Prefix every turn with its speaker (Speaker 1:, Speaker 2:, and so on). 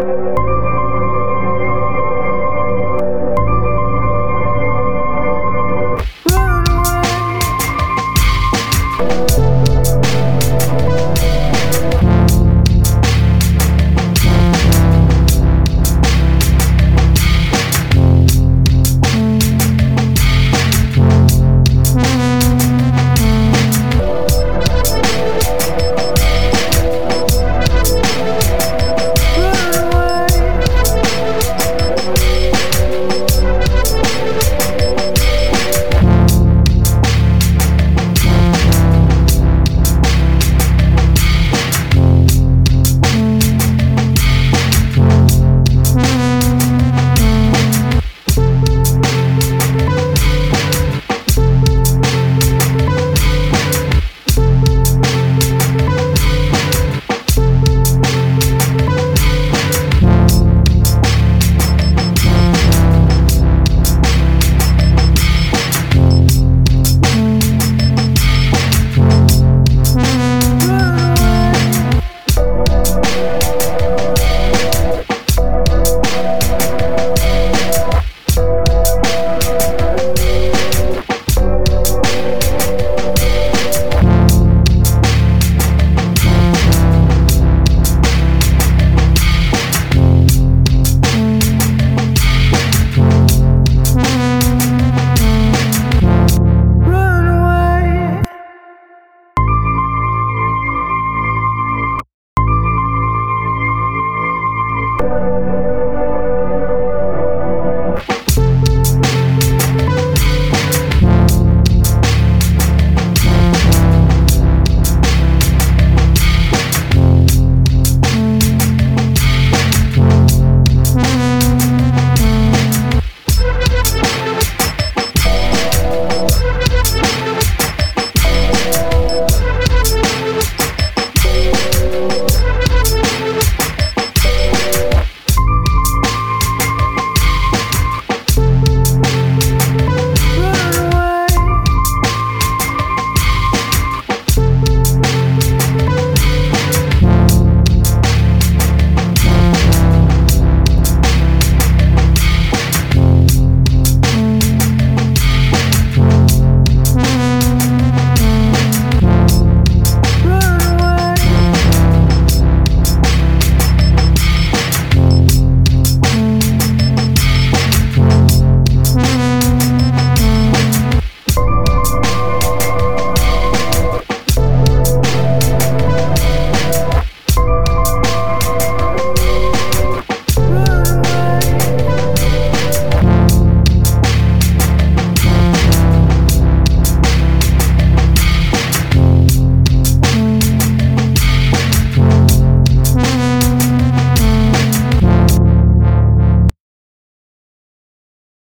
Speaker 1: you